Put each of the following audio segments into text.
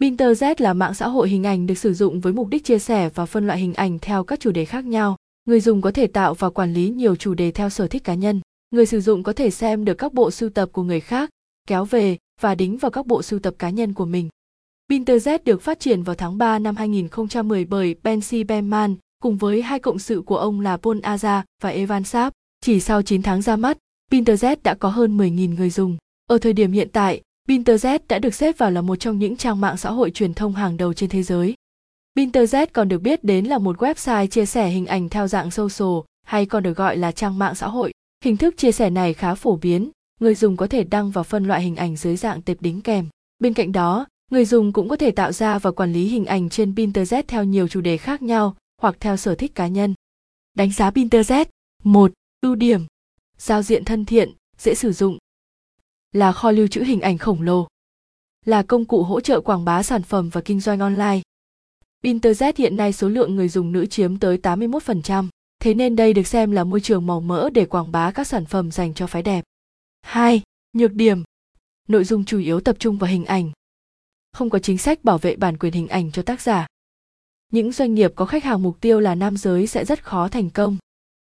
Pinterest là mạng xã hội hình ảnh được sử dụng với mục đích chia sẻ và phân loại hình ảnh theo các chủ đề khác nhau. Người dùng có thể tạo và quản lý nhiều chủ đề theo sở thích cá nhân. Người sử dụng có thể xem được các bộ sưu tập của người khác, kéo về và đính vào các bộ sưu tập cá nhân của mình. Pinterest được phát triển vào tháng 3 năm 2010 bởi Bensi Benman cùng với hai cộng sự của ông là Paul Aza và Evan Saab. Chỉ sau 9 tháng ra mắt, Pinterest đã có hơn 10.000 người dùng. Ở thời điểm hiện tại, Pinterest đã được xếp vào là một trong những trang mạng xã hội truyền thông hàng đầu trên thế giới. Pinterest còn được biết đến là một website chia sẻ hình ảnh theo dạng social hay còn được gọi là trang mạng xã hội. Hình thức chia sẻ này khá phổ biến, người dùng có thể đăng và phân loại hình ảnh dưới dạng tệp đính kèm. Bên cạnh đó, người dùng cũng có thể tạo ra và quản lý hình ảnh trên Pinterest theo nhiều chủ đề khác nhau hoặc theo sở thích cá nhân. Đánh giá Pinterest 1. Ưu điểm Giao diện thân thiện, dễ sử dụng là kho lưu trữ hình ảnh khổng lồ Là công cụ hỗ trợ quảng bá sản phẩm và kinh doanh online Pinterest hiện nay số lượng người dùng nữ chiếm tới 81%, thế nên đây được xem là môi trường màu mỡ để quảng bá các sản phẩm dành cho phái đẹp. 2. Nhược điểm Nội dung chủ yếu tập trung vào hình ảnh. Không có chính sách bảo vệ bản quyền hình ảnh cho tác giả. Những doanh nghiệp có khách hàng mục tiêu là nam giới sẽ rất khó thành công.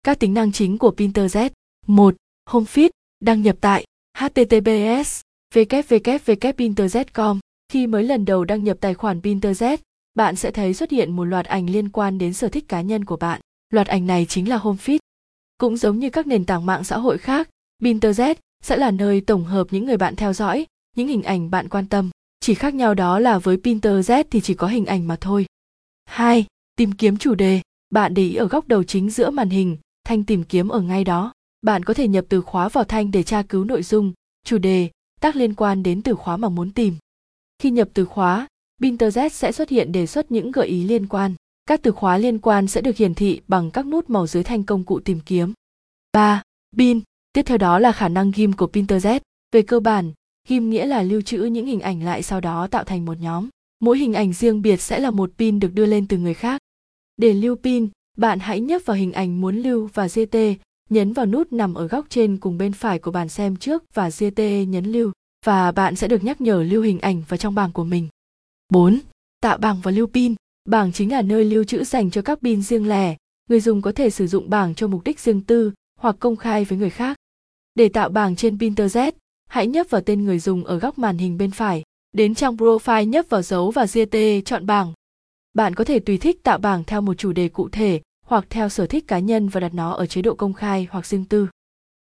Các tính năng chính của Pinterest 1. Home feed, đăng nhập tại https www.pinterest.com khi mới lần đầu đăng nhập tài khoản Pinterest, bạn sẽ thấy xuất hiện một loạt ảnh liên quan đến sở thích cá nhân của bạn. Loạt ảnh này chính là home feed. Cũng giống như các nền tảng mạng xã hội khác, Pinterest sẽ là nơi tổng hợp những người bạn theo dõi, những hình ảnh bạn quan tâm. Chỉ khác nhau đó là với Pinterest thì chỉ có hình ảnh mà thôi. 2. Tìm kiếm chủ đề. Bạn để ý ở góc đầu chính giữa màn hình, thanh tìm kiếm ở ngay đó. Bạn có thể nhập từ khóa vào thanh để tra cứu nội dung, chủ đề, tác liên quan đến từ khóa mà muốn tìm. Khi nhập từ khóa, Pinterest sẽ xuất hiện đề xuất những gợi ý liên quan. Các từ khóa liên quan sẽ được hiển thị bằng các nút màu dưới thanh công cụ tìm kiếm. 3. Pin. Tiếp theo đó là khả năng ghim của Pinterest. Về cơ bản, ghim nghĩa là lưu trữ những hình ảnh lại sau đó tạo thành một nhóm. Mỗi hình ảnh riêng biệt sẽ là một pin được đưa lên từ người khác. Để lưu pin, bạn hãy nhấp vào hình ảnh muốn lưu và GT, nhấn vào nút nằm ở góc trên cùng bên phải của bàn xem trước và GT nhấn lưu và bạn sẽ được nhắc nhở lưu hình ảnh vào trong bảng của mình. 4. Tạo bảng và lưu pin. Bảng chính là nơi lưu trữ dành cho các pin riêng lẻ. Người dùng có thể sử dụng bảng cho mục đích riêng tư hoặc công khai với người khác. Để tạo bảng trên Pinterest, hãy nhấp vào tên người dùng ở góc màn hình bên phải. Đến trang profile nhấp vào dấu và GT chọn bảng. Bạn có thể tùy thích tạo bảng theo một chủ đề cụ thể hoặc theo sở thích cá nhân và đặt nó ở chế độ công khai hoặc riêng tư.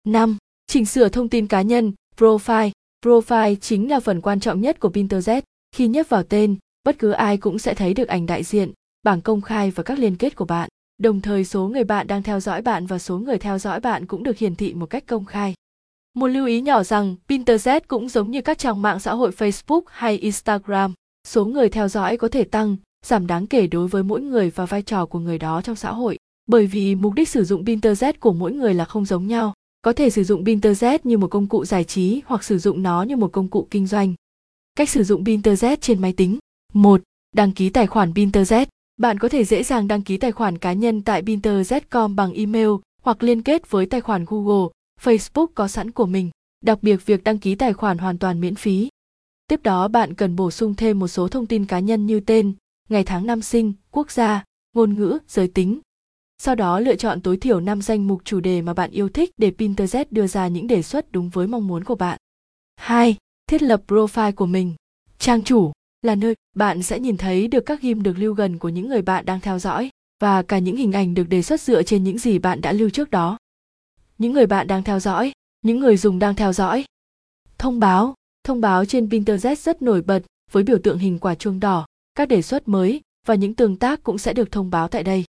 5. Chỉnh sửa thông tin cá nhân, profile. Profile chính là phần quan trọng nhất của Pinterest. Khi nhấp vào tên, bất cứ ai cũng sẽ thấy được ảnh đại diện, bảng công khai và các liên kết của bạn. Đồng thời số người bạn đang theo dõi bạn và số người theo dõi bạn cũng được hiển thị một cách công khai. Một lưu ý nhỏ rằng Pinterest cũng giống như các trang mạng xã hội Facebook hay Instagram, số người theo dõi có thể tăng, giảm đáng kể đối với mỗi người và vai trò của người đó trong xã hội. Bởi vì mục đích sử dụng Pinterest của mỗi người là không giống nhau. Có thể sử dụng Pinterest như một công cụ giải trí hoặc sử dụng nó như một công cụ kinh doanh. Cách sử dụng Pinterest trên máy tính. 1. Đăng ký tài khoản Pinterest. Bạn có thể dễ dàng đăng ký tài khoản cá nhân tại Pinterest.com bằng email hoặc liên kết với tài khoản Google, Facebook có sẵn của mình. Đặc biệt việc đăng ký tài khoản hoàn toàn miễn phí. Tiếp đó bạn cần bổ sung thêm một số thông tin cá nhân như tên, ngày tháng năm sinh, quốc gia, ngôn ngữ, giới tính. Sau đó lựa chọn tối thiểu 5 danh mục chủ đề mà bạn yêu thích để Pinterest đưa ra những đề xuất đúng với mong muốn của bạn. 2. Thiết lập profile của mình. Trang chủ là nơi bạn sẽ nhìn thấy được các ghim được lưu gần của những người bạn đang theo dõi và cả những hình ảnh được đề xuất dựa trên những gì bạn đã lưu trước đó. Những người bạn đang theo dõi, những người dùng đang theo dõi. Thông báo, thông báo trên Pinterest rất nổi bật với biểu tượng hình quả chuông đỏ, các đề xuất mới và những tương tác cũng sẽ được thông báo tại đây.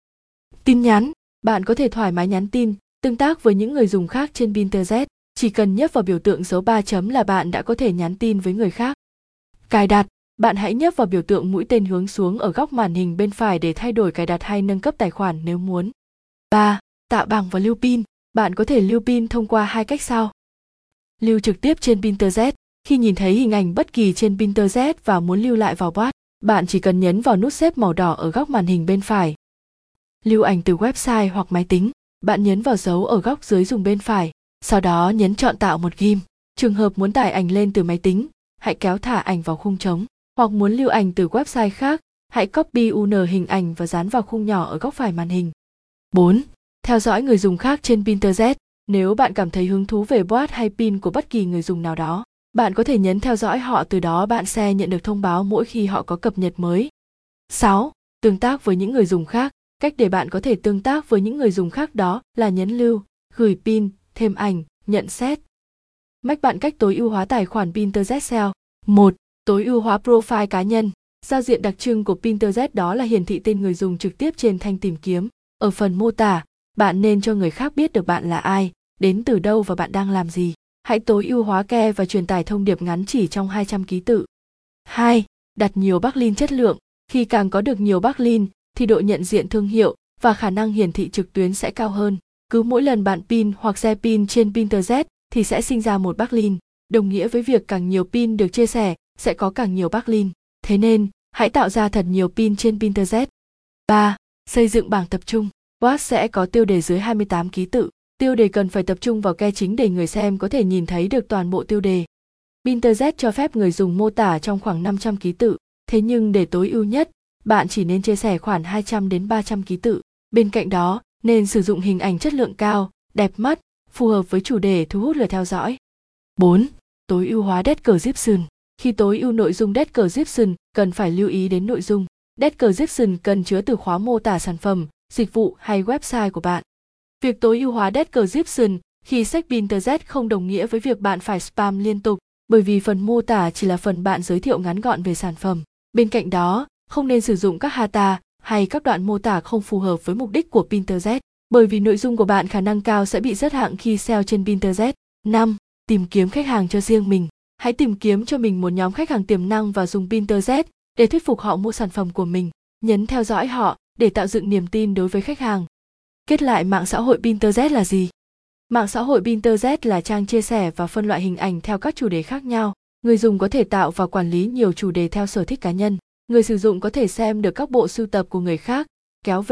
Tin nhắn, bạn có thể thoải mái nhắn tin, tương tác với những người dùng khác trên Pinterest, chỉ cần nhấp vào biểu tượng dấu 3 chấm là bạn đã có thể nhắn tin với người khác. Cài đặt, bạn hãy nhấp vào biểu tượng mũi tên hướng xuống ở góc màn hình bên phải để thay đổi cài đặt hay nâng cấp tài khoản nếu muốn. 3. Tạo bảng và lưu pin. Bạn có thể lưu pin thông qua hai cách sau. Lưu trực tiếp trên Pinterest. Khi nhìn thấy hình ảnh bất kỳ trên Pinterest và muốn lưu lại vào bot, bạn chỉ cần nhấn vào nút xếp màu đỏ ở góc màn hình bên phải. Lưu ảnh từ website hoặc máy tính, bạn nhấn vào dấu ở góc dưới dùng bên phải, sau đó nhấn chọn tạo một ghim. Trường hợp muốn tải ảnh lên từ máy tính, hãy kéo thả ảnh vào khung trống. hoặc muốn lưu ảnh từ website khác, hãy copy un hình ảnh và dán vào khung nhỏ ở góc phải màn hình. 4. Theo dõi người dùng khác trên Pinterest. Nếu bạn cảm thấy hứng thú về board hay pin của bất kỳ người dùng nào đó, bạn có thể nhấn theo dõi họ từ đó bạn sẽ nhận được thông báo mỗi khi họ có cập nhật mới. 6. Tương tác với những người dùng khác. Cách để bạn có thể tương tác với những người dùng khác đó là nhấn lưu, gửi pin, thêm ảnh, nhận xét. Mách bạn cách tối ưu hóa tài khoản Pinterest SEO. 1. Tối ưu hóa profile cá nhân. Giao diện đặc trưng của Pinterest đó là hiển thị tên người dùng trực tiếp trên thanh tìm kiếm. Ở phần mô tả, bạn nên cho người khác biết được bạn là ai, đến từ đâu và bạn đang làm gì. Hãy tối ưu hóa ke và truyền tải thông điệp ngắn chỉ trong 200 ký tự. 2. Đặt nhiều backlink chất lượng. Khi càng có được nhiều backlink, thì độ nhận diện thương hiệu và khả năng hiển thị trực tuyến sẽ cao hơn. Cứ mỗi lần bạn pin hoặc share pin trên Pinterest thì sẽ sinh ra một backlink, đồng nghĩa với việc càng nhiều pin được chia sẻ sẽ có càng nhiều backlink. Thế nên, hãy tạo ra thật nhiều pin trên Pinterest. 3. Xây dựng bảng tập trung. Post sẽ có tiêu đề dưới 28 ký tự. Tiêu đề cần phải tập trung vào ke chính để người xem có thể nhìn thấy được toàn bộ tiêu đề. Pinterest cho phép người dùng mô tả trong khoảng 500 ký tự, thế nhưng để tối ưu nhất, bạn chỉ nên chia sẻ khoảng 200 đến 300 ký tự. Bên cạnh đó, nên sử dụng hình ảnh chất lượng cao, đẹp mắt, phù hợp với chủ đề thu hút lượt theo dõi. 4. Tối ưu hóa description. Khi tối ưu nội dung description, cần phải lưu ý đến nội dung. Description cần chứa từ khóa mô tả sản phẩm, dịch vụ hay website của bạn. Việc tối ưu hóa description khi sách Pinterest không đồng nghĩa với việc bạn phải spam liên tục, bởi vì phần mô tả chỉ là phần bạn giới thiệu ngắn gọn về sản phẩm. Bên cạnh đó, không nên sử dụng các hata hay các đoạn mô tả không phù hợp với mục đích của Pinterest, bởi vì nội dung của bạn khả năng cao sẽ bị rớt hạng khi SEO trên Pinterest. 5. Tìm kiếm khách hàng cho riêng mình. Hãy tìm kiếm cho mình một nhóm khách hàng tiềm năng và dùng Pinterest để thuyết phục họ mua sản phẩm của mình. Nhấn theo dõi họ để tạo dựng niềm tin đối với khách hàng. Kết lại mạng xã hội Pinterest là gì? Mạng xã hội Pinterest là trang chia sẻ và phân loại hình ảnh theo các chủ đề khác nhau. Người dùng có thể tạo và quản lý nhiều chủ đề theo sở thích cá nhân. Người sử dụng có thể xem được các bộ sưu tập của người khác, kéo về